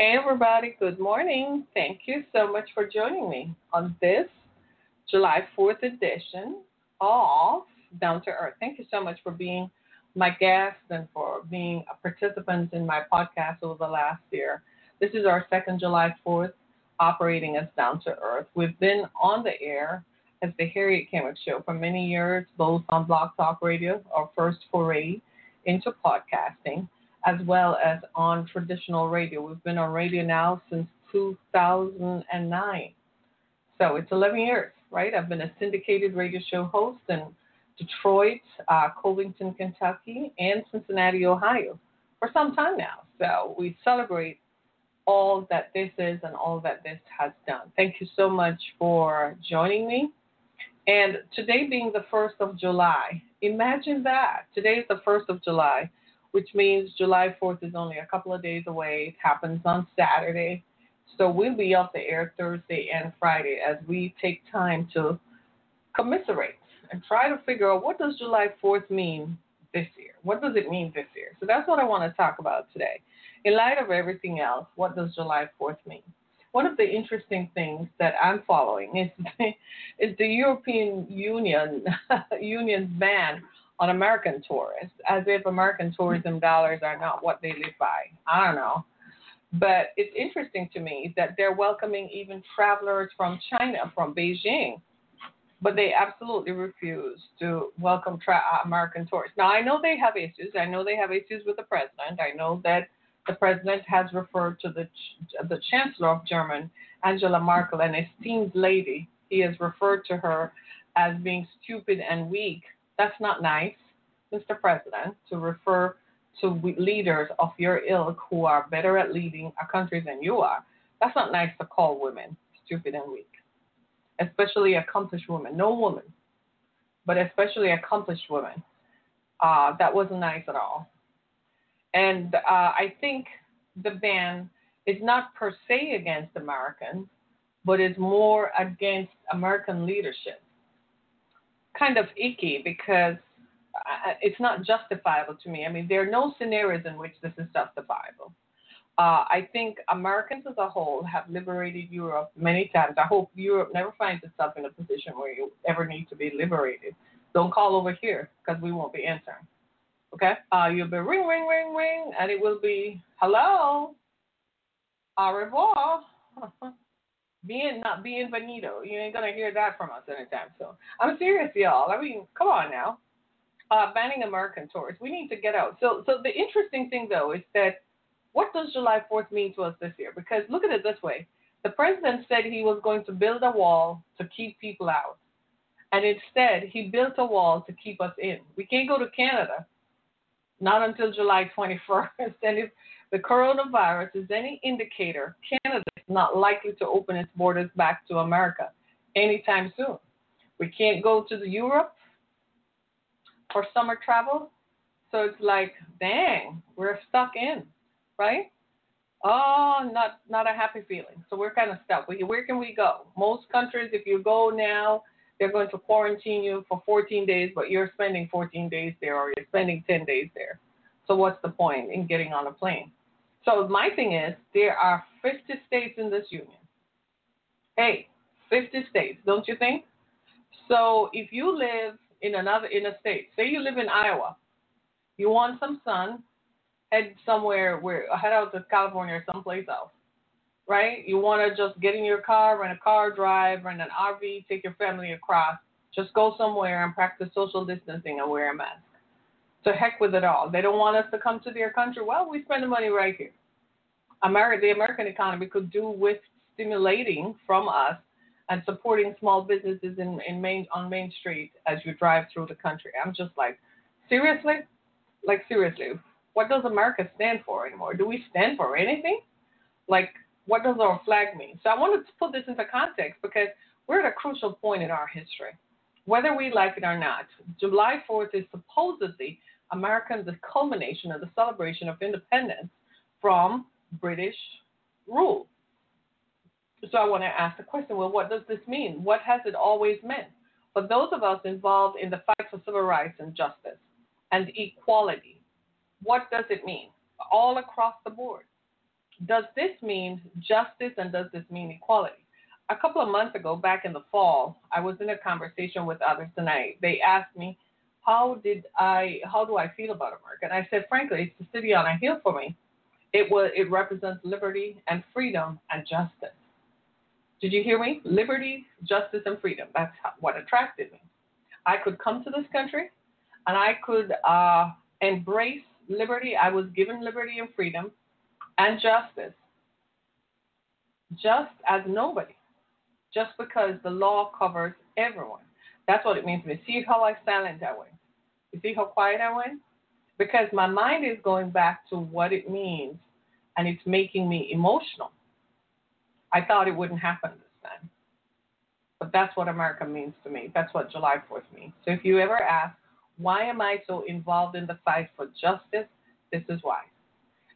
Hey, everybody. Good morning. Thank you so much for joining me on this July 4th edition of Down to Earth. Thank you so much for being my guest and for being a participant in my podcast over the last year. This is our second July 4th operating as Down to Earth. We've been on the air as the Harriet Kimmick Show for many years, both on Blog Talk Radio, our first foray into podcasting, as well as on traditional radio. We've been on radio now since 2009. So it's 11 years, right? I've been a syndicated radio show host in Detroit, uh, Covington, Kentucky, and Cincinnati, Ohio for some time now. So we celebrate all that this is and all that this has done. Thank you so much for joining me. And today being the 1st of July, imagine that. Today is the 1st of July, which means July 4th is only a couple of days away. It happens on Saturday. So we'll be off the air Thursday and Friday as we take time to commiserate and try to figure out what does July 4th mean this year? What does it mean this year? So that's what I want to talk about today. In light of everything else, what does July 4th mean? one of the interesting things that I'm following is the, is the European Union Union's ban on American tourists, as if American tourism dollars are not what they live by. I don't know. But it's interesting to me that they're welcoming even travelers from China, from Beijing, but they absolutely refuse to welcome tra- uh, American tourists. Now, I know they have issues. I know they have issues with the president. I know that the president has referred to the, the Chancellor of Germany, Angela Merkel, an esteemed lady. He has referred to her as being stupid and weak. That's not nice, Mr. President, to refer to leaders of your ilk who are better at leading a country than you are. That's not nice to call women stupid and weak, especially accomplished women. No woman, but especially accomplished women. Uh, that wasn't nice at all. And uh, I think the ban is not per se against Americans, but is more against American leadership. Kind of icky because uh, it's not justifiable to me. I mean, there are no scenarios in which this is justifiable. Uh, I think Americans as a whole have liberated Europe many times. I hope Europe never finds itself in a position where you ever need to be liberated. Don't call over here because we won't be answering. Okay? Uh, you'll be ring, ring, ring, ring, and it will be hello, au revoir. Bien, not being bienvenido. You ain't gonna hear that from us anytime soon. I'm serious, y'all. I mean, come on now. Uh, banning American tourists. We need to get out. So, so the interesting thing though is that what does July 4th mean to us this year? Because look at it this way: the president said he was going to build a wall to keep people out, and instead he built a wall to keep us in. We can't go to Canada not until July 21st. And if the coronavirus is any indicator, Canada is not likely to open its borders back to America anytime soon. We can't go to Europe for summer travel. So it's like, dang, we're stuck in, right? Oh, not not a happy feeling. So we're kind of stuck. Where can we go? Most countries, if you go now, they're going to quarantine you for 14 days, but you're spending 14 days there or you're spending 10 days there. So what's the point in getting on a plane? So my thing is, there are 50 states in this union. Hey, 50 states, don't you think? So if you live in another in a state, say you live in Iowa, you want some sun, head somewhere where head out to California or someplace else right? You want to just get in your car, rent a car, drive, rent an RV, take your family across. Just go somewhere and practice social distancing and wear a mask. To heck with it all. They don't want us to come to their country. Well, we spend the money right here. America, the American economy could do with stimulating from us and supporting small businesses in, in main on Main Street as you drive through the country. I'm just like, seriously? Like seriously, what does America stand for anymore? Do we stand for anything? Like what does our flag mean? So I wanted to put this into context because we're at a crucial point in our history. Whether we like it or not, July 4th is supposedly American the culmination of the celebration of independence from British rule. So I want to ask the question, well, what does this mean? What has it always meant? For those of us involved in the fight for civil rights and justice and equality, what does it mean? All across the board does this mean justice and does this mean equality? A couple of months ago, back in the fall, I was in a conversation with others tonight. They asked me, how did I, how do I feel about America? And I said, frankly, it's the city on a hill for me. It was, it represents liberty and freedom and justice. Did you hear me? Liberty, justice, and freedom. That's what attracted me. I could come to this country and I could uh, embrace liberty. I was given liberty and freedom and justice just as nobody, just because the law covers everyone. That's what it means to me. See how I silent I went? You see how quiet I went? Because my mind is going back to what it means and it's making me emotional. I thought it wouldn't happen this time. But that's what America means to me. That's what July 4th means. So if you ever ask, why am I so involved in the fight for justice? This is why.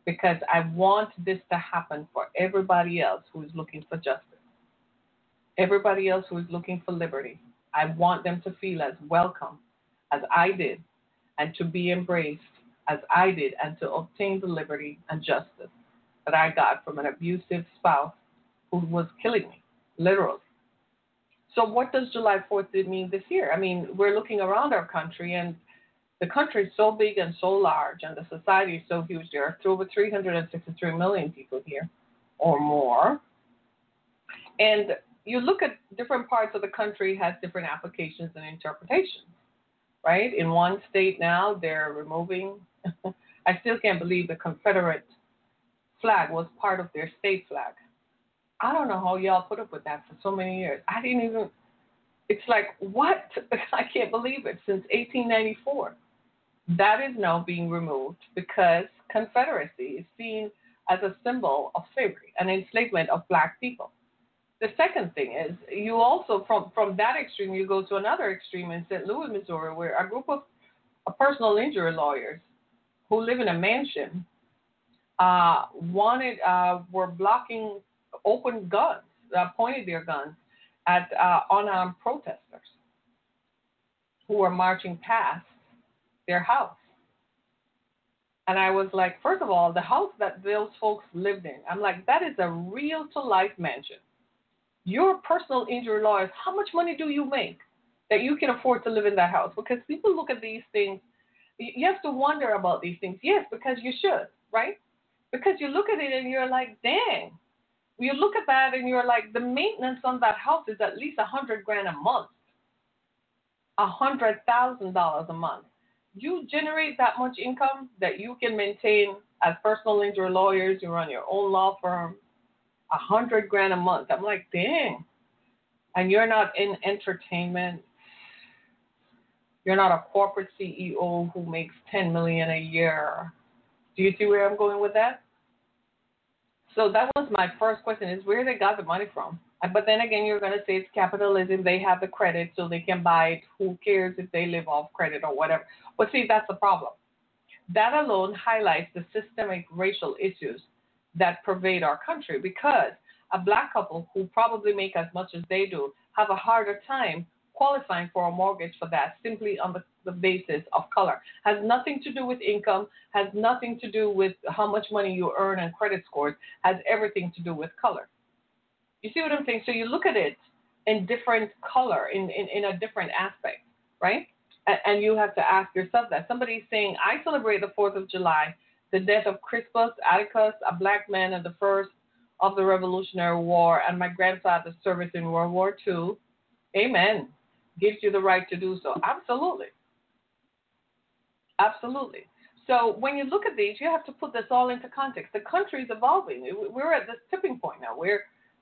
Because I want this to happen for everybody else who is looking for justice. Everybody else who is looking for liberty. I want them to feel as welcome as I did and to be embraced as I did and to obtain the liberty and justice that I got from an abusive spouse who was killing me, literally. So, what does July 4th mean this year? I mean, we're looking around our country, and the country is so big and so large, and the society is so huge. There are over 363 million people here, or more. And you look at different parts of the country has different applications and interpretations, right? In one state now, they're removing. I still can't believe the Confederate flag was part of their state flag. I don't know how y'all put up with that for so many years. I didn't even. It's like what? I can't believe it. Since 1894, that is now being removed because Confederacy is seen as a symbol of slavery and enslavement of black people. The second thing is you also from from that extreme you go to another extreme in St. Louis, Missouri, where a group of a personal injury lawyers who live in a mansion uh, wanted uh, were blocking open guns, uh, pointed their guns at uh, unarmed protesters who were marching past their house. And I was like, first of all, the house that those folks lived in, I'm like, that is a real to life mansion. Your personal injury lawyers, how much money do you make that you can afford to live in that house? Because people look at these things, you have to wonder about these things. Yes, because you should, right? Because you look at it and you're like, dang, you look at that and you're like, the maintenance on that house is at least a hundred grand a month, a hundred thousand dollars a month. You generate that much income that you can maintain as personal injury lawyers. You run your own law firm, a hundred grand a month. I'm like, dang. And you're not in entertainment. You're not a corporate CEO who makes 10 million a year. Do you see where I'm going with that? So that was my first question: is where they got the money from? But then again, you're going to say it's capitalism. They have the credit, so they can buy it. Who cares if they live off credit or whatever? But see, that's the problem. That alone highlights the systemic racial issues that pervade our country because a black couple who probably make as much as they do have a harder time qualifying for a mortgage for that simply on the, the basis of color. Has nothing to do with income, has nothing to do with how much money you earn and credit scores, has everything to do with color. You see what I'm saying? So you look at it in different color, in, in, in a different aspect, right? And, and you have to ask yourself that. Somebody's saying, I celebrate the 4th of July, the death of Crispus Attucks, a black man in the first of the Revolutionary War, and my grandfather's service in World War II. Amen gives you the right to do so. Absolutely. Absolutely. So when you look at these, you have to put this all into context. The country is evolving. We're at this tipping point now. We're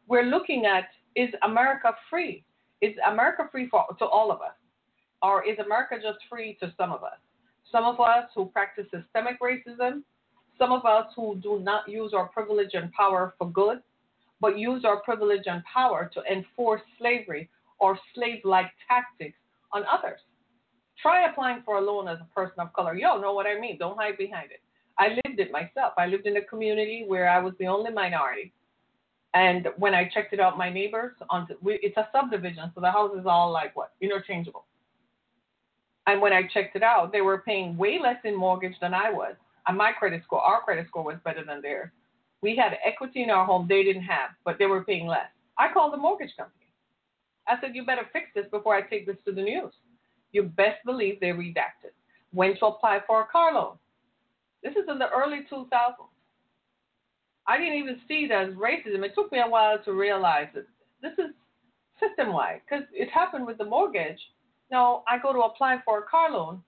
we're looking at is America free? Is America free for to all of us, or is America just free to some of us? Some of us who practice systemic racism, some of us who do not use our privilege and power for good, but use our privilege and power to enforce slavery or slave like tactics on others. Try applying for a loan as a person of color. Yo, know what I mean. Don't hide behind it. I lived it myself. I lived in a community where I was the only minority. And when I checked it out, my neighbors, on it's a subdivision, so the house is all like what? Interchangeable. And when I checked it out, they were paying way less in mortgage than I was. And my credit score, our credit score was better than theirs. We had equity in our home they didn't have, but they were paying less. I called the mortgage company. I said, You better fix this before I take this to the news. You best believe they redacted. When to apply for a car loan. This is in the early 2000s. I didn't even see it as racism. It took me a while to realize that this is system wide because it happened with the mortgage. Now I go to apply for a car loan.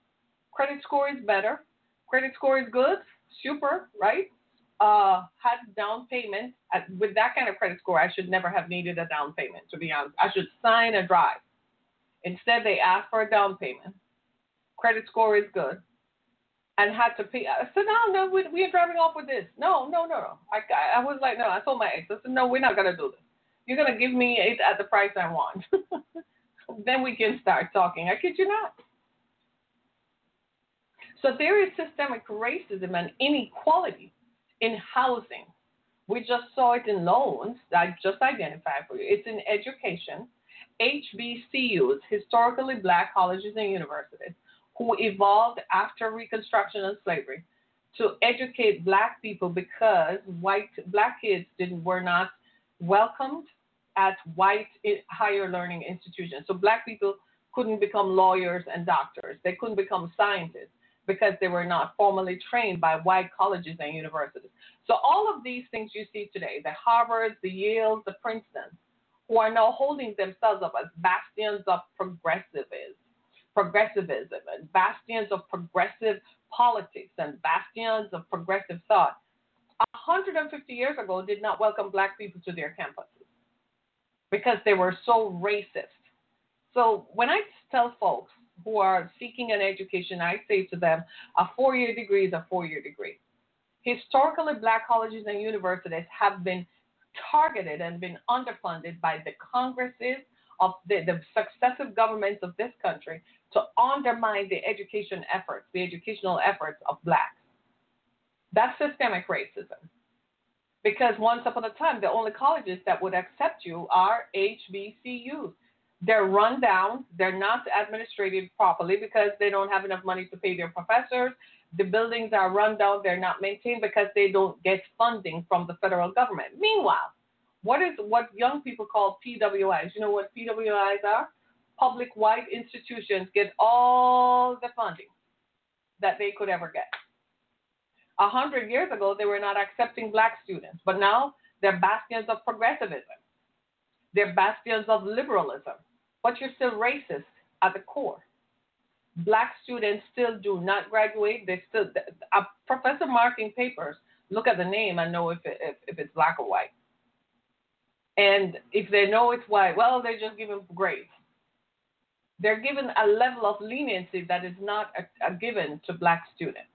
Credit score is better. Credit score is good. Super, right? Uh, had down payment. At, with that kind of credit score, I should never have needed a down payment, to be honest. I should sign a drive. Instead, they asked for a down payment. Credit score is good. And had to pay. I said, no, no, we, we are driving off with this. No, no, no, no. I, I, I was like, no, I told my ex, I said, no, we're not going to do this. You're going to give me it at the price I want. then we can start talking. I kid you not. So there is systemic racism and inequality in housing. We just saw it in loans that I just identified for you. It's in education. HBCUs, historically black colleges and universities, who evolved after Reconstruction and slavery to educate black people because white black kids didn't were not welcomed at white eh, higher learning institutions. So black people couldn't become lawyers and doctors. They couldn't become scientists because they were not formally trained by white colleges and universities. So all of these things you see today, the Harvards, the Yales, the Princetons, who are now holding themselves up as bastions of progressivism, progressivism and bastions of progressive politics and bastions of progressive thought, 150 years ago did not welcome black people to their campuses because they were so racist. So when I tell folks who are seeking an education, I say to them, a four year degree is a four year degree. Historically, black colleges and universities have been targeted and been underfunded by the Congresses of the, the successive governments of this country to undermine the education efforts, the educational efforts of blacks. That's systemic racism. Because once upon a time, the only colleges that would accept you are HBCUs. They're run down, they're not administrated properly because they don't have enough money to pay their professors. The buildings are run down, they're not maintained because they don't get funding from the federal government. Meanwhile, what is what young people call PWIs? You know what PWIs are? Public white institutions get all the funding that they could ever get. A hundred years ago, they were not accepting black students, but now they're bastions of progressivism. They're bastions of liberalism, but you're still racist at the core. Black students still do not graduate. They still, a uh, professor marking papers, look at the name and know if, it, if, if it's black or white. And if they know it's white, well, they just give them grades. They're given a level of leniency that is not a, a given to black students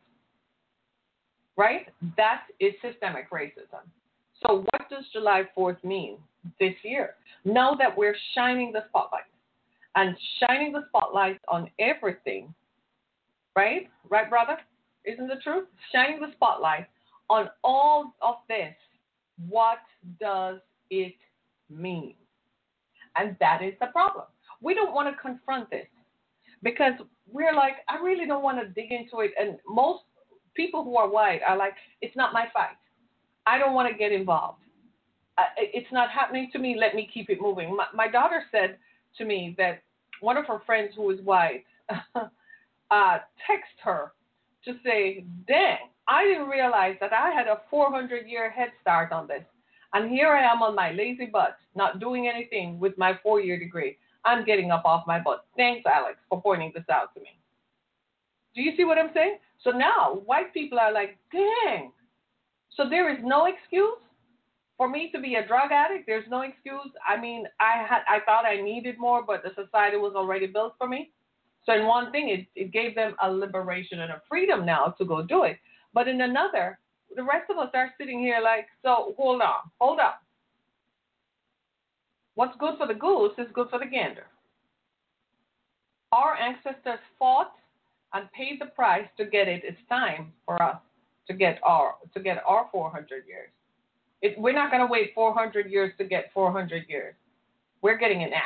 right? That is systemic racism. So, what does July 4th mean this year? Now that we're shining the spotlight and shining the spotlight on everything, right? Right, brother? Isn't the truth? Shining the spotlight on all of this. What does it mean? And that is the problem. We don't want to confront this because we're like, I really don't want to dig into it. And most people who are white are like, it's not my fight. I don't want to get involved. It's not happening to me. Let me keep it moving. My, my daughter said to me that one of her friends who is white uh, text her to say, dang, I didn't realize that I had a 400 year head start on this. And here I am on my lazy butt, not doing anything with my four year degree. I'm getting up off my butt. Thanks, Alex, for pointing this out to me. Do you see what I'm saying? So now white people are like, dang. So there is no excuse for me to be a drug addict. There's no excuse. I mean, I had I thought I needed more, but the society was already built for me. So in one thing, it, it gave them a liberation and a freedom now to go do it. But in another, the rest of us are sitting here like, so hold on, hold up. What's good for the goose is good for the gander. Our ancestors fought and paid the price to get it, it's time for us to get our to get our 400 years. It, we're not going to wait 400 years to get 400 years. We're getting it now.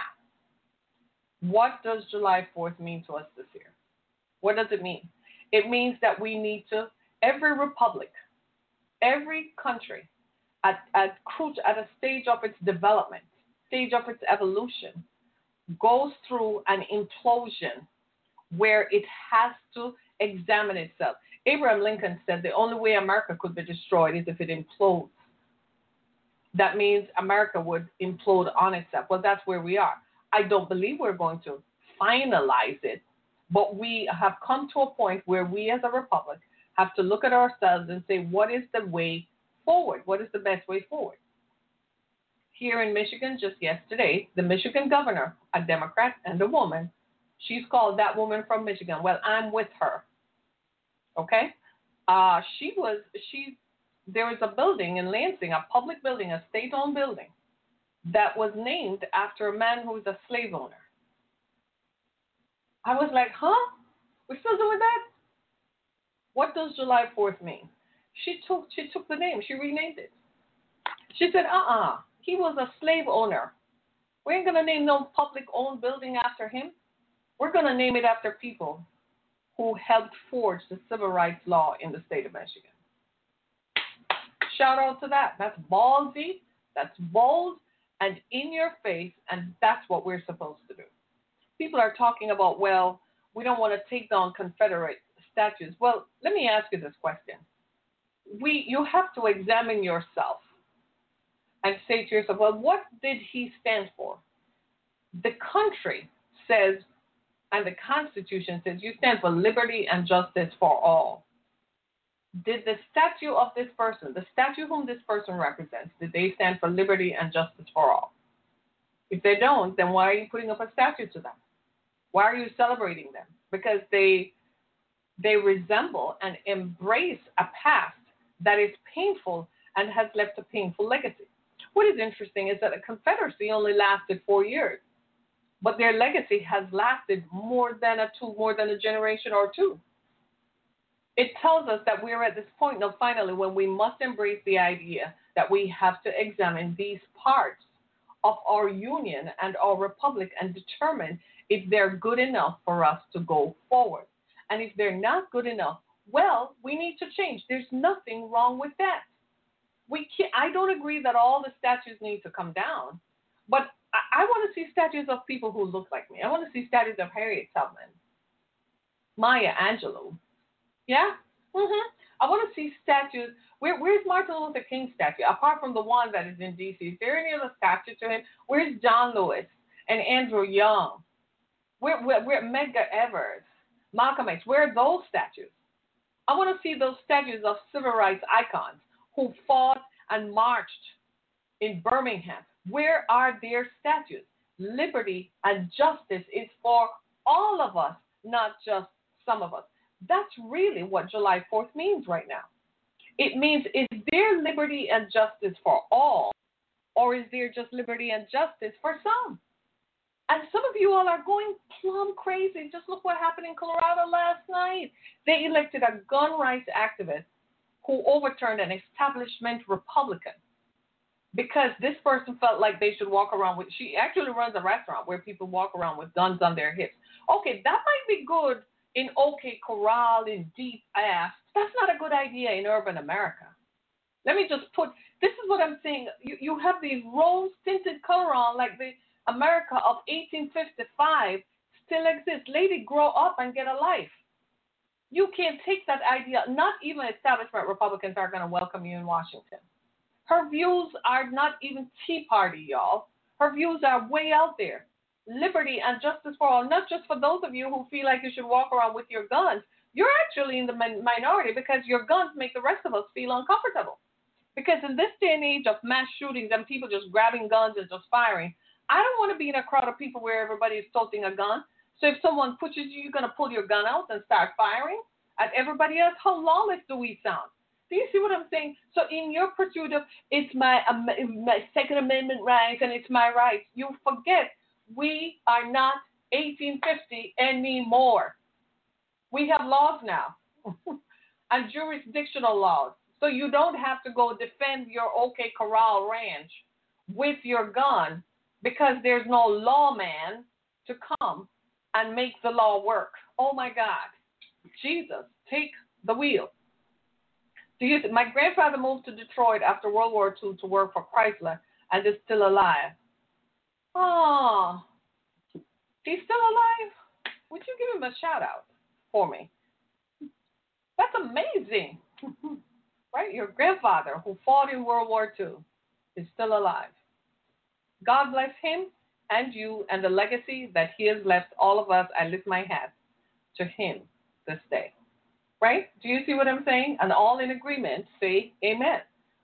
What does July 4th mean to us this year? What does it mean? It means that we need to, every republic, every country at, at, at a stage of its development, stage of its evolution, goes through an implosion where it has to examine itself. Abraham Lincoln said the only way America could be destroyed is if it implodes. That means America would implode on itself. Well, that's where we are. I don't believe we're going to finalize it, but we have come to a point where we as a republic have to look at ourselves and say, what is the way forward? What is the best way forward? Here in Michigan, just yesterday, the Michigan governor, a Democrat and a woman, she's called that woman from Michigan. Well, I'm with her. Okay? Uh, she was, she, there was a building in Lansing, a public building, a state owned building, that was named after a man who was a slave owner. I was like, huh? We're still doing that? What does July 4th mean? She took she took the name, she renamed it. She said, uh uh-uh, uh he was a slave owner. We ain't gonna name no public owned building after him. We're gonna name it after people who helped forge the civil rights law in the state of Michigan. Shout out to that. That's ballsy, that's bold, and in your face, and that's what we're supposed to do. People are talking about, well, we don't want to take down Confederate statues. Well, let me ask you this question. We, you have to examine yourself and say to yourself, well, what did he stand for? The country says, and the Constitution says, you stand for liberty and justice for all. Did the statue of this person, the statue whom this person represents, did they stand for liberty and justice for all? If they don't, then why are you putting up a statue to them? Why are you celebrating them? Because they they resemble and embrace a past that is painful and has left a painful legacy. What is interesting is that the Confederacy only lasted four years, but their legacy has lasted more than a two, more than a generation or two. It tells us that we're at this point now, finally, when we must embrace the idea that we have to examine these parts of our union and our republic and determine if they're good enough for us to go forward. And if they're not good enough, well, we need to change. There's nothing wrong with that. We can't, I don't agree that all the statues need to come down, but I, I want to see statues of people who look like me. I want to see statues of Harriet Tubman, Maya Angelou. Yeah? Mm-hmm. I want to see statues. Where, where's Martin Luther King statue? Apart from the one that is in D.C., is there any other statue to him? Where's John Lewis and Andrew Young? Where, where, where Medgar Evers? Malcolm X, where are those statues? I want to see those statues of civil rights icons who fought and marched in Birmingham. Where are their statues? Liberty and justice is for all of us, not just some of us. That's really what July 4th means right now. It means is there liberty and justice for all, or is there just liberty and justice for some? And some of you all are going plumb crazy. Just look what happened in Colorado last night. They elected a gun rights activist who overturned an establishment Republican because this person felt like they should walk around with. She actually runs a restaurant where people walk around with guns on their hips. Okay, that might be good in OK Corral in deep ass. That's not a good idea in urban America. Let me just put this is what I'm saying. You you have these rose tinted color on like the America of 1855 still exists. Lady, grow up and get a life. You can't take that idea. Not even establishment Republicans are going to welcome you in Washington. Her views are not even Tea Party, y'all. Her views are way out there. Liberty and justice for all, not just for those of you who feel like you should walk around with your guns. You're actually in the minority because your guns make the rest of us feel uncomfortable. Because in this day and age of mass shootings and people just grabbing guns and just firing, I don't want to be in a crowd of people where everybody is toting a gun. So if someone pushes you, you're going to pull your gun out and start firing at everybody else. How lawless do we sound? Do you see what I'm saying? So in your pursuit of it's my um, my Second Amendment rights and it's my rights, you forget we are not 1850 anymore. We have laws now and jurisdictional laws. So you don't have to go defend your OK Corral Ranch with your gun because there's no lawman to come and make the law work. Oh my God. Jesus, take the wheel. Do you? My grandfather moved to Detroit after World War II to work for Chrysler and is still alive. Oh, he's still alive. Would you give him a shout out for me? That's amazing, right? Your grandfather who fought in World War II is still alive. God bless him and you and the legacy that he has left all of us. I lift my hat to him this day. Right? Do you see what I'm saying? And all in agreement say amen.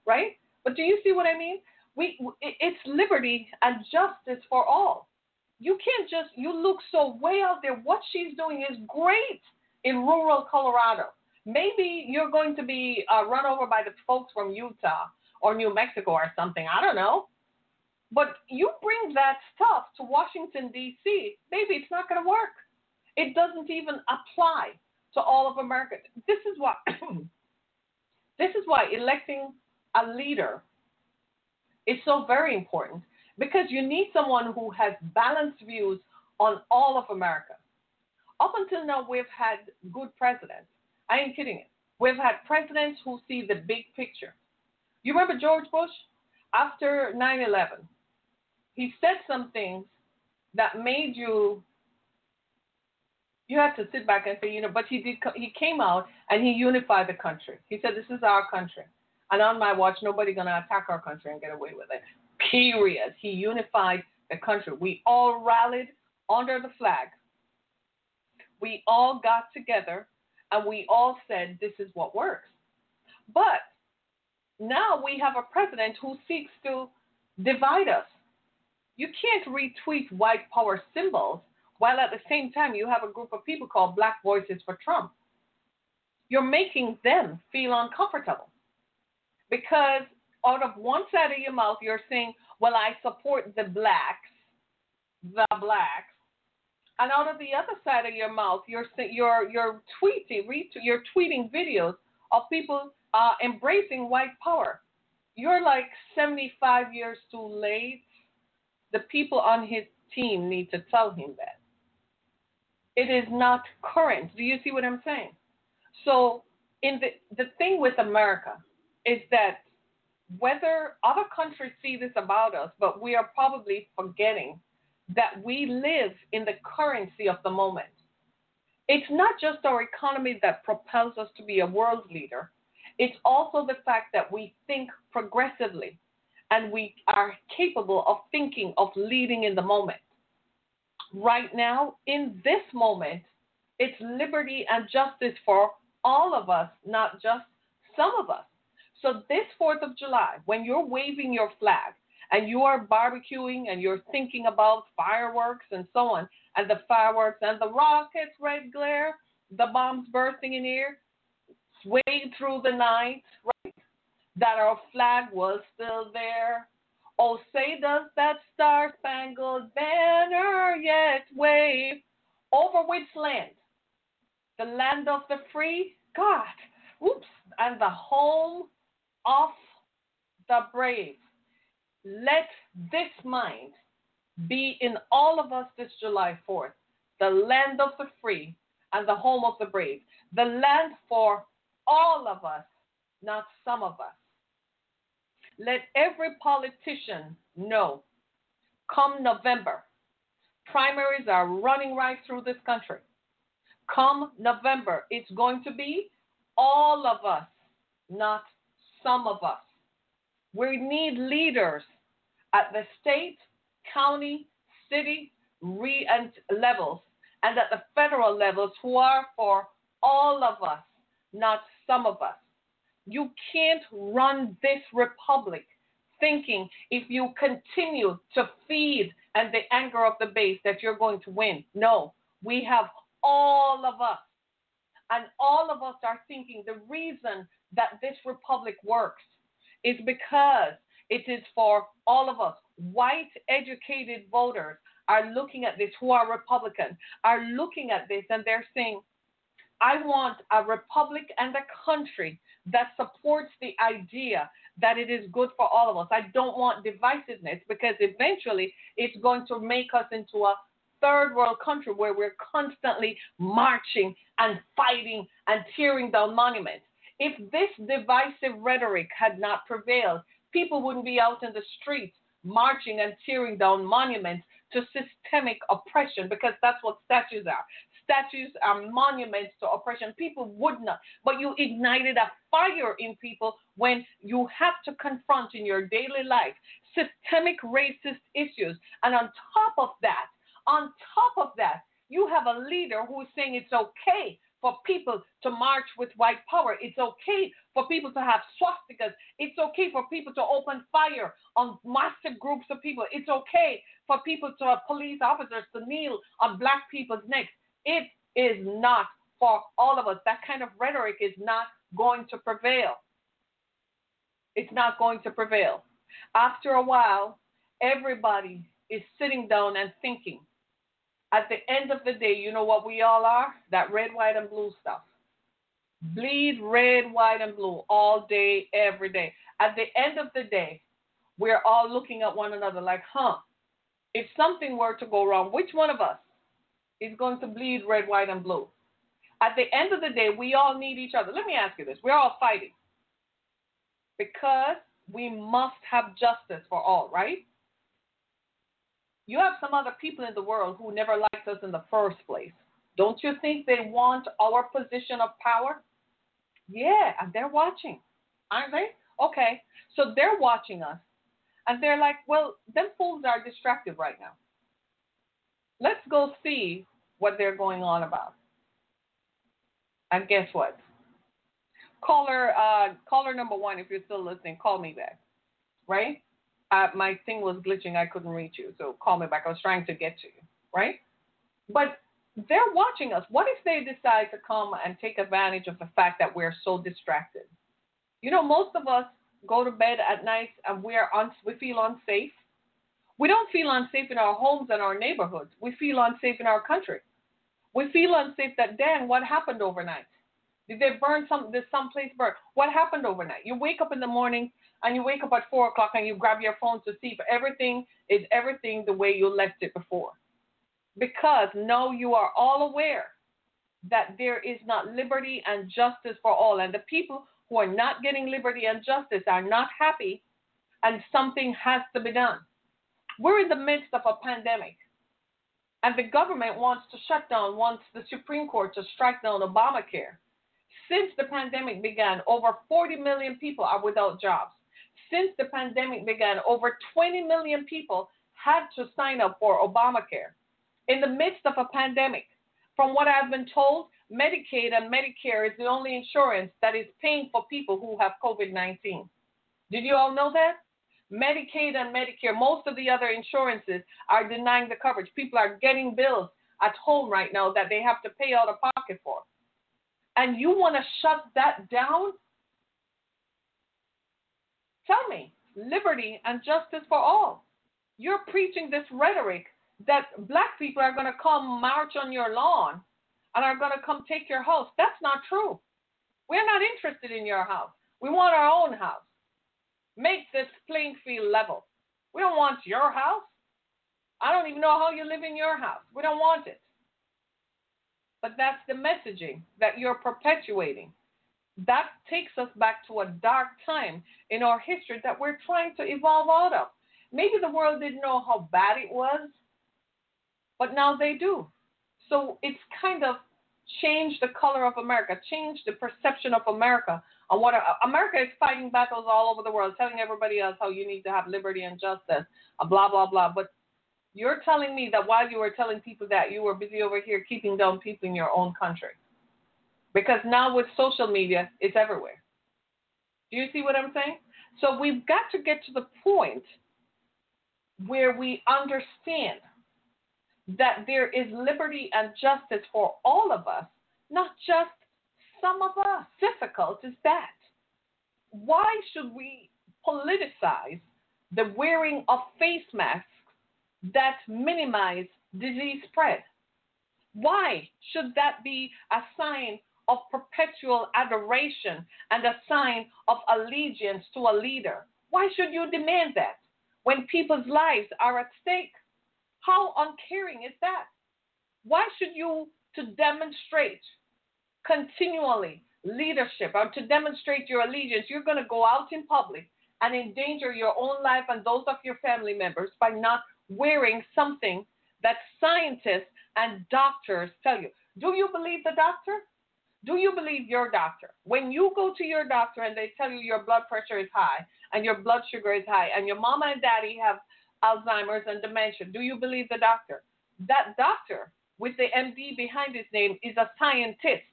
Right? But do you see what I mean? We it's liberty and justice for all. You can't just you look so way out there. What she's doing is great in rural Colorado. Maybe you're going to be uh, run over by the folks from Utah or New Mexico or something. I don't know. But you bring that stuff to Washington, D.C., maybe it's not going to work. It doesn't even apply to all of America. This is why this is why electing a leader is so very important because you need someone who has balanced views on all of America. Up until now, we've had good presidents. I ain't kidding you. We've had presidents who see the big picture. You remember George Bush? After 9 11, he said some things that made you you have to sit back and say, you know, but he did. He came out and he unified the country. He said, "This is our country, and on my watch, nobody's gonna attack our country and get away with it." Period. He unified the country. We all rallied under the flag. We all got together and we all said, "This is what works." But now we have a president who seeks to divide us. You can't retweet white power symbols while at the same time you have a group of people called Black Voices for Trump. You're making them feel uncomfortable because out of one side of your mouth you're saying, "Well, I support the blacks, the blacks," and out of the other side of your mouth you're you're you're tweeting you're tweeting videos of people uh, embracing white power. You're like 75 years too late. The people on his team need to tell him that. It is not current. Do you see what I'm saying? So, in the the thing with America is that whether other countries see this about us, but we are probably forgetting that we live in the currency of the moment. It's not just our economy that propels us to be a world leader, it's also the fact that we think progressively and we are capable of thinking of leading in the moment right now, in this moment, it's liberty and justice for all of us, not just some of us. So, this 4th of July, when you're waving your flag and you are barbecuing and you're thinking about fireworks and so on, and the fireworks and the rockets, red glare, the bombs bursting in air, swayed through the night, right? That our flag was still there, Oh, say does that star spangled banner yet wave over which land? The land of the free? God, oops, and the home of the brave. Let this mind be in all of us this July 4th, the land of the free and the home of the brave, the land for all of us, not some of us. Let every politician know come November, primaries are running right through this country. Come November, it's going to be all of us, not some of us. We need leaders at the state, county, city, re- and levels, and at the federal levels who are for all of us, not some of us. You can't run this republic thinking if you continue to feed and the anger of the base that you're going to win. No, we have all of us. And all of us are thinking the reason that this republic works is because it is for all of us. White educated voters are looking at this who are Republican, are looking at this and they're saying, I want a republic and a country that supports the idea that it is good for all of us. I don't want divisiveness because eventually it's going to make us into a third world country where we're constantly marching and fighting and tearing down monuments. If this divisive rhetoric had not prevailed, people wouldn't be out in the streets marching and tearing down monuments to systemic oppression because that's what statues are. Statues are monuments to oppression. People would not, but you ignited a fire in people when you have to confront in your daily life systemic racist issues. And on top of that, on top of that, you have a leader who is saying it's okay for people to march with white power. It's okay for people to have swastikas. It's okay for people to open fire on massive groups of people. It's okay for people to have police officers to kneel on black people's necks. It is not for all of us. That kind of rhetoric is not going to prevail. It's not going to prevail. After a while, everybody is sitting down and thinking at the end of the day, you know what we all are? That red, white, and blue stuff. Mm-hmm. Bleed red, white, and blue all day, every day. At the end of the day, we're all looking at one another like, huh, if something were to go wrong, which one of us is going to bleed red, white, and blue? At the end of the day, we all need each other. Let me ask you this we're all fighting because we must have justice for all, right? You have some other people in the world who never liked us in the first place. Don't you think they want our position of power? Yeah, and they're watching, aren't they? Okay, so they're watching us, and they're like, well, them fools are distracted right now. Let's go see what they're going on about. And guess what? Caller, uh, caller number one, if you're still listening, call me back. Right? Uh, my thing was glitching. I couldn't reach you. So call me back. I was trying to get to you, right? But they're watching us. What if they decide to come and take advantage of the fact that we're so distracted? You know, most of us go to bed at night and we're un- we feel unsafe. We don't feel unsafe in our homes and our neighborhoods. We feel unsafe in our country. We feel unsafe that Dan, what happened overnight? Did they burn some? Did some place burn? What happened overnight? You wake up in the morning and you wake up at four o'clock and you grab your phone to see if everything is everything the way you left it before. Because now you are all aware that there is not liberty and justice for all. And the people who are not getting liberty and justice are not happy, and something has to be done. We're in the midst of a pandemic, and the government wants to shut down, wants the Supreme Court to strike down Obamacare. Since the pandemic began, over 40 million people are without jobs since the pandemic began, over 20 million people had to sign up for Obamacare in the midst of a pandemic. From what I've been told, Medicaid and Medicare is the only insurance that is paying for people who have COVID 19. Did you all know that? Medicaid and Medicare, most of the other insurances are denying the coverage. People are getting bills at home right now that they have to pay out of pocket for. And you want to shut that down? Tell me, liberty and justice for all. You're preaching this rhetoric that black people are going to come march on your lawn and are going to come take your house. That's not true. We're not interested in your house. We want our own house. Make this playing field level. We don't want your house. I don't even know how you live in your house. We don't want it. But that's the messaging that you're perpetuating that takes us back to a dark time in our history that we're trying to evolve out of. Maybe the world didn't know how bad it was, but now they do. So it's kind of changed the color of America, changed the perception of America on what America is fighting battles all over the world, telling everybody else how you need to have liberty and justice, uh, blah blah blah. But you're telling me that while you were telling people that, you were busy over here keeping down people in your own country. Because now with social media, it's everywhere. Do you see what I'm saying? So we've got to get to the point where we understand that there is liberty and justice for all of us, not just some of us. Difficult is that. Why should we politicize the wearing of face masks that minimize disease spread? Why should that be a sign of perpetual adoration and a sign of allegiance to a leader. Why should you demand that when people's lives are at stake? How uncaring is that? Why should you to demonstrate continually leadership or to demonstrate your allegiance, you're going to go out in public and endanger your own life and those of your family members by not wearing something that scientists and doctors tell you. Do you believe the doctor? Do you believe your doctor? When you go to your doctor and they tell you your blood pressure is high and your blood sugar is high and your mama and daddy have Alzheimer's and dementia, do you believe the doctor? That doctor with the MD behind his name is a scientist.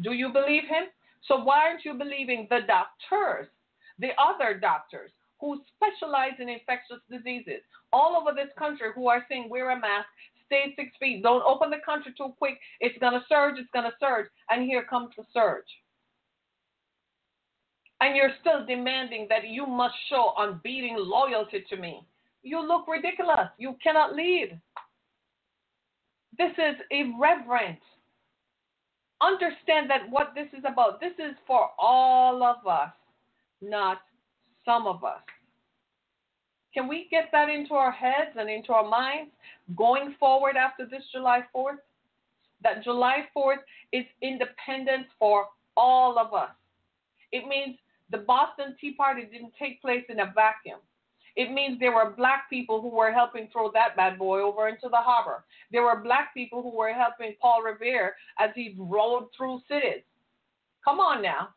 Do you believe him? So why aren't you believing the doctors, the other doctors who specialize in infectious diseases all over this country who are saying wear a mask, stay six feet, don't open the country too quick, it's going to surge, it's going to surge, and here comes the surge. And you're still demanding that you must show unbeating loyalty to me. You look ridiculous. You cannot lead. This is irreverent. Understand that what this is about, this is for all of us, not some of us. Can we get that into our heads and into our minds going forward after this July 4th? That July 4th is independence for all of us. It means the Boston Tea Party didn't take place in a vacuum. It means there were black people who were helping throw that bad boy over into the harbor. There were black people who were helping Paul Revere as he rode through cities. Come on now.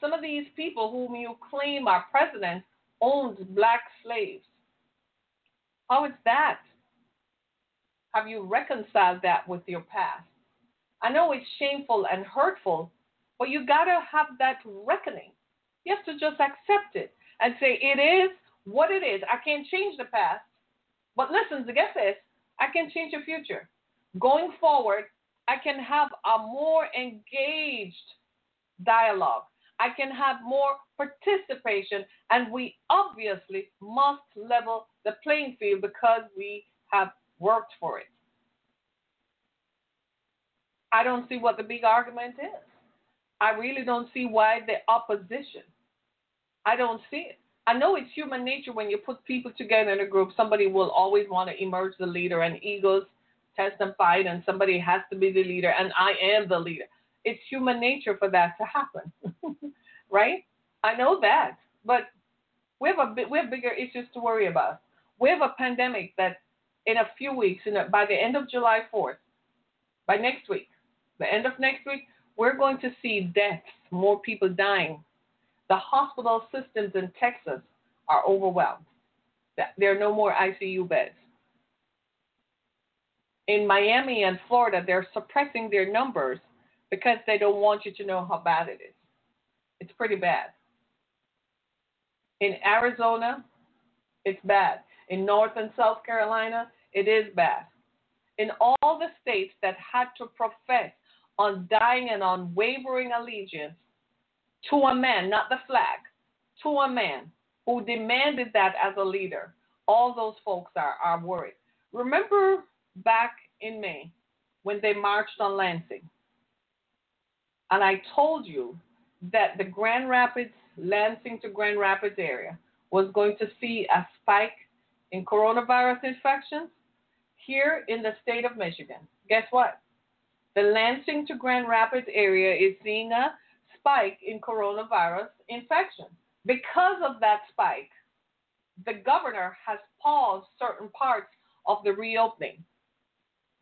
Some of these people whom you claim are presidents owned black slaves. How is that? Have you reconciled that with your past? I know it's shameful and hurtful, but you got to have that reckoning. You have to just accept it and say, it is what it is. I can't change the past. But listen, get this, I can change the future. Going forward, I can have a more engaged dialogue. I can have more participation, and we obviously must level the playing field because we have worked for it. I don't see what the big argument is. I really don't see why the opposition. I don't see it. I know it's human nature when you put people together in a group, somebody will always want to emerge the leader, and egos test and fight, and somebody has to be the leader, and I am the leader. It's human nature for that to happen, right? I know that, but we have a we have bigger issues to worry about. We have a pandemic that in a few weeks, in a, by the end of July 4th, by next week, the end of next week, we're going to see deaths, more people dying. The hospital systems in Texas are overwhelmed. There are no more ICU beds. In Miami and Florida, they're suppressing their numbers because they don't want you to know how bad it is. It's pretty bad. In Arizona, it's bad. In North and South Carolina, it is bad. In all the states that had to profess undying and unwavering allegiance to a man, not the flag, to a man who demanded that as a leader, all those folks are, are worried. Remember back in May when they marched on Lansing? And I told you that the Grand Rapids, Lansing to Grand Rapids area was going to see a spike in coronavirus infections here in the state of Michigan. Guess what? The Lansing to Grand Rapids area is seeing a spike in coronavirus infection. Because of that spike, the governor has paused certain parts of the reopening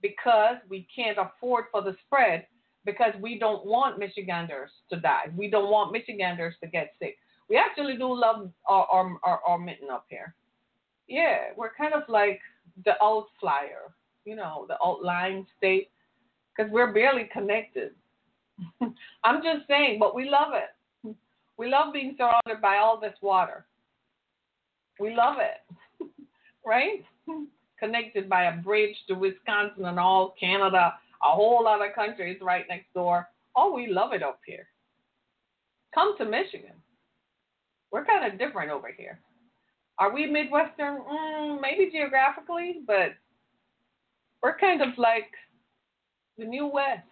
because we can't afford for the spread because we don't want Michiganders to die. We don't want Michiganders to get sick. We actually do love our, our, our, our mitten up here. Yeah, we're kind of like the outflyer, you know, the outlying state, because we're barely connected. I'm just saying, but we love it. We love being surrounded by all this water. We love it, right? Connected by a bridge to Wisconsin and all Canada, a whole lot of countries right next door. Oh, we love it up here. Come to Michigan. We're kind of different over here. Are we Midwestern? Mm, maybe geographically, but we're kind of like the New West.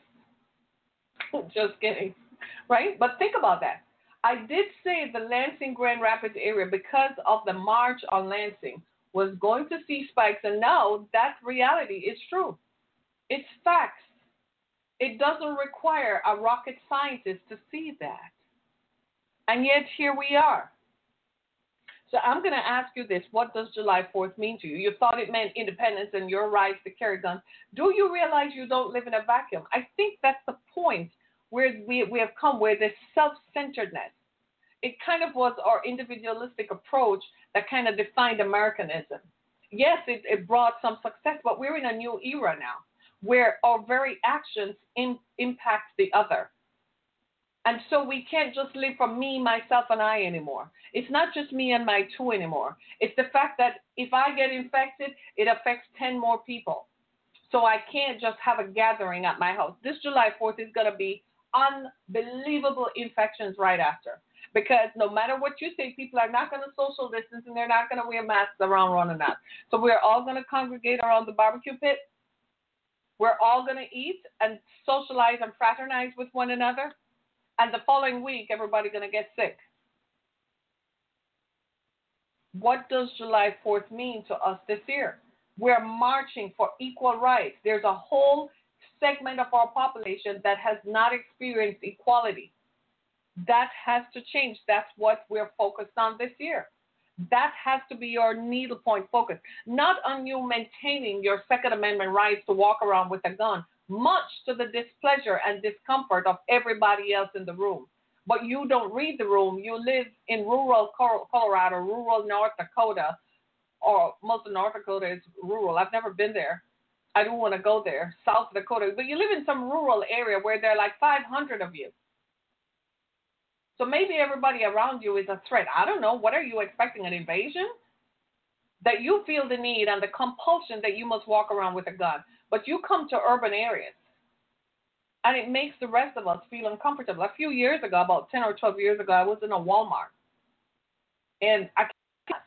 Just kidding. Right? But think about that. I did say the Lansing Grand Rapids area, because of the march on Lansing, was going to see spikes, and now that reality is true. It's facts. It doesn't require a rocket scientist to see that. And yet here we are. So I'm going to ask you this. What does July 4th mean to you? You thought it meant independence and your rights to carry guns. Do you realize you don't live in a vacuum? I think that's the point where we, we have come, where this self centeredness, it kind of was our individualistic approach that kind of defined Americanism. Yes, it, it brought some success, but we're in a new era now where our very actions in, impact the other. And so we can't just live for me, myself, and I anymore. It's not just me and my two anymore. It's the fact that if I get infected, it affects 10 more people. So I can't just have a gathering at my house. This July 4th is going to be unbelievable infections right after. Because no matter what you say, people are not going to social distance and they're not going to wear masks around running out. So we're all going to congregate around the barbecue pit. We're all going to eat and socialize and fraternize with one another and the following week everybody's going to get sick. What does July 4th mean to us this year? We're marching for equal rights. There's a whole segment of our population that has not experienced equality. That has to change. That's what we're focused on this year. That has to be your needlepoint focus, not on you maintaining your Second Amendment rights to walk around with a gun, much to the displeasure and discomfort of everybody else in the room. But you don't read the room. You live in rural Colorado, rural North Dakota, or most of North Dakota is rural. I've never been there. I don't want to go there. South Dakota, but you live in some rural area where there are like 500 of you. So maybe everybody around you is a threat. I don't know. What are you expecting? An invasion? That you feel the need and the compulsion that you must walk around with a gun. But you come to urban areas and it makes the rest of us feel uncomfortable. A few years ago, about 10 or 12 years ago, I was in a Walmart. And I,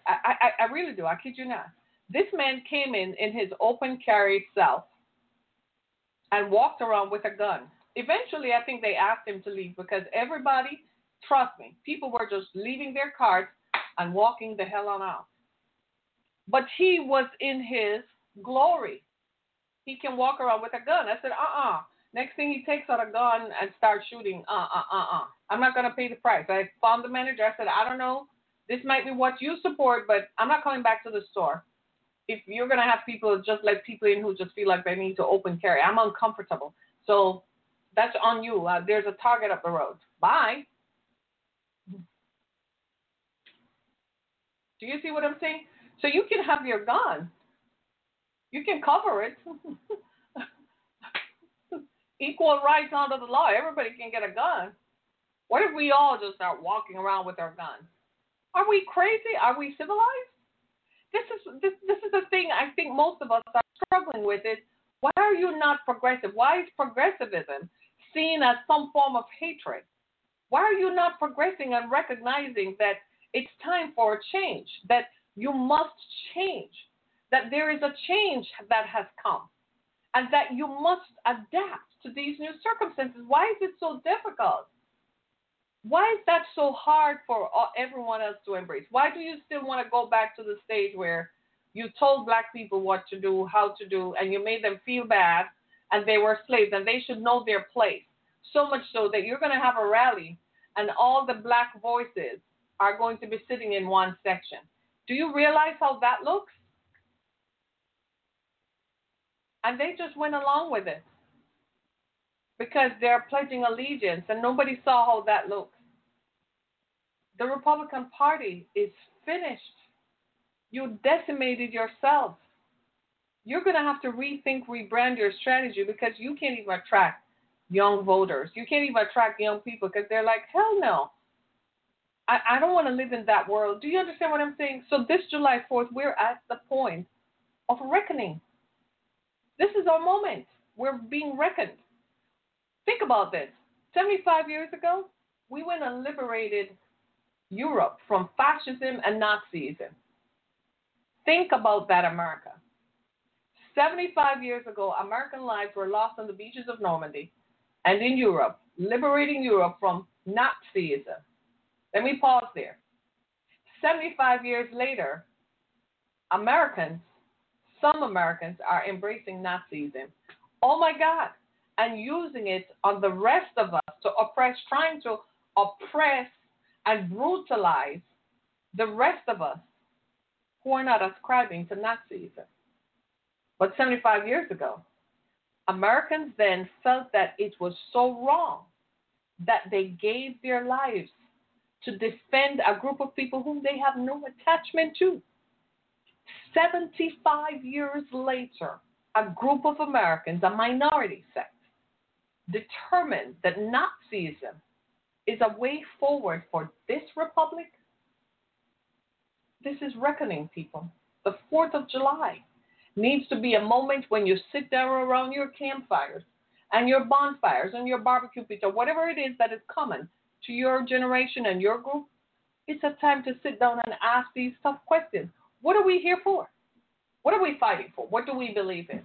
I, I, really do, I kid you not. This man came in in his open carry self and walked around with a gun. Eventually, I think they asked him to leave because everybody, trust me, people were just leaving their carts and walking the hell on out. But he was in his glory he can walk around with a gun. I said, uh uh-uh. uh Next thing he takes out a gun and starts shooting. Uh uh uh uh. I'm not gonna pay the price. I found the manager. I said, I don't know. This might be what you support, but I'm not coming back to the store. If you're gonna have people just let people in who just feel like they need to open carry, I'm uncomfortable. So that's on you. Uh, there's a target up the road. Bye. Do you see what I'm saying? So you can have your gun, you can cover it. Equal rights under the law. Everybody can get a gun. What if we all just start walking around with our guns? Are we crazy? Are we civilized? This is this this is the thing I think most of us are struggling with is why are you not progressive? Why is progressivism seen as some form of hatred? Why are you not progressing and recognizing that it's time for a change, that you must change? that there is a change that has come and that you must adapt to these new circumstances. Why is it so difficult? Why is that so hard for everyone else to embrace? Why do you still want to go back to the stage where you told black people what to do, how to do, and you made them feel bad and they were slaves and they should know their place? So much so that you're going to have a rally and all the black voices are going to be sitting in one section. Do you realize how that looks? And they just went along with it because they're pledging allegiance, and nobody saw how that looks. The Republican Party is finished. You decimated yourself. You're going to have to rethink, rebrand your strategy because you can't even attract young voters. You can't even attract young people because they're like, hell no. I, I don't want to live in that world. Do you understand what I'm saying? So, this July 4th, we're at the point of reckoning. This is our moment. We're being reckoned. Think about this. 75 years ago, we went and liberated Europe from fascism and Nazism. Think about that, America. 75 years ago, American lives were lost on the beaches of Normandy and in Europe, liberating Europe from Nazism. Let me pause there. 75 years later, Americans some Americans are embracing Nazism. Oh my God. and using it on the rest of us to oppress, trying to oppress and brutalize the rest of us who are not ascribing to Nazism. But 75 years ago, Americans then felt that it was so wrong that they gave their lives to defend a group of people whom they have no attachment to. 75 years later, a group of Americans, a minority sect, determined that Nazism is a way forward for this republic. This is reckoning, people. The 4th of July needs to be a moment when you sit down around your campfires and your bonfires and your barbecue pizza, whatever it is that is common to your generation and your group. It's a time to sit down and ask these tough questions. What are we here for? What are we fighting for? What do we believe in?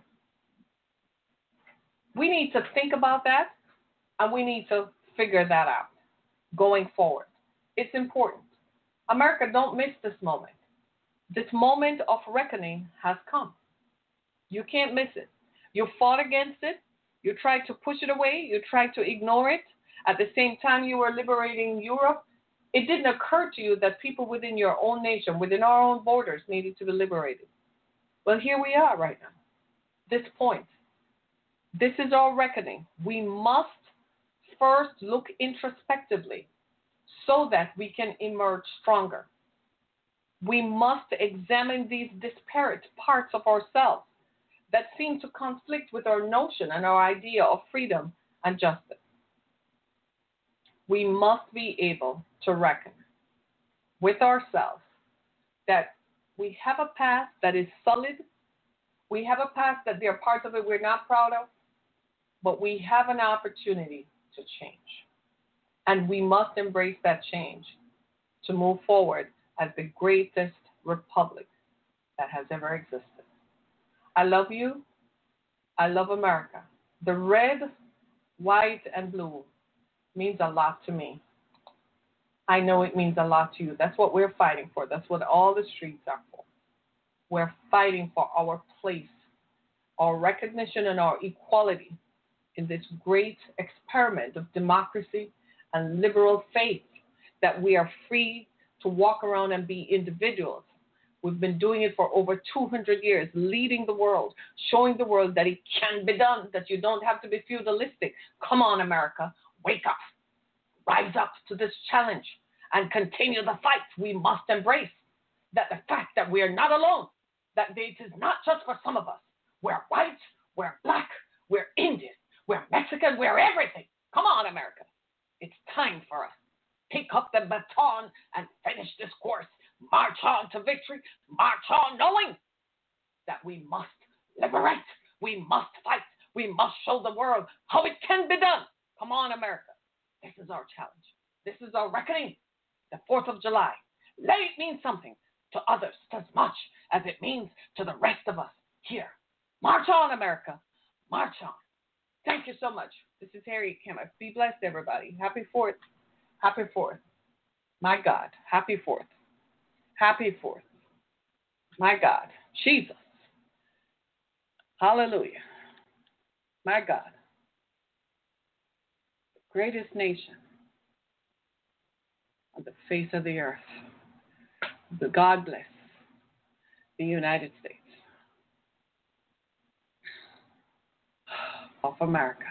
We need to think about that and we need to figure that out going forward. It's important. America, don't miss this moment. This moment of reckoning has come. You can't miss it. You fought against it. You tried to push it away. You tried to ignore it. At the same time, you were liberating Europe. It didn't occur to you that people within your own nation, within our own borders, needed to be liberated. Well, here we are right now. This point. This is our reckoning. We must first look introspectively so that we can emerge stronger. We must examine these disparate parts of ourselves that seem to conflict with our notion and our idea of freedom and justice. We must be able to reckon with ourselves that we have a past that is solid. We have a past that there are parts of it we're not proud of, but we have an opportunity to change. And we must embrace that change to move forward as the greatest republic that has ever existed. I love you. I love America. The red, white, and blue means a lot to me. I know it means a lot to you. That's what we're fighting for. That's what all the streets are for. We're fighting for our place, our recognition, and our equality in this great experiment of democracy and liberal faith that we are free to walk around and be individuals We've been doing it for over 200 years, leading the world, showing the world that it can be done, that you don't have to be feudalistic. Come on, America, wake up, rise up to this challenge, and continue the fight. We must embrace that the fact that we are not alone, that it is not just for some of us. We're white, we're black, we're Indian, we're Mexican, we're everything. Come on, America. It's time for us. Pick up the baton and finish this course march on to victory, march on knowing that we must liberate, we must fight, we must show the world how it can be done. Come on, America. This is our challenge. This is our reckoning. The 4th of July. Let it mean something to others as much as it means to the rest of us here. March on, America. March on. Thank you so much. This is Harriet Kemmer. Be blessed, everybody. Happy 4th. Happy 4th. My God. Happy 4th. Happy Fourth. My God. Jesus. Hallelujah. My God. Greatest nation on the face of the earth. The God bless the United States of America.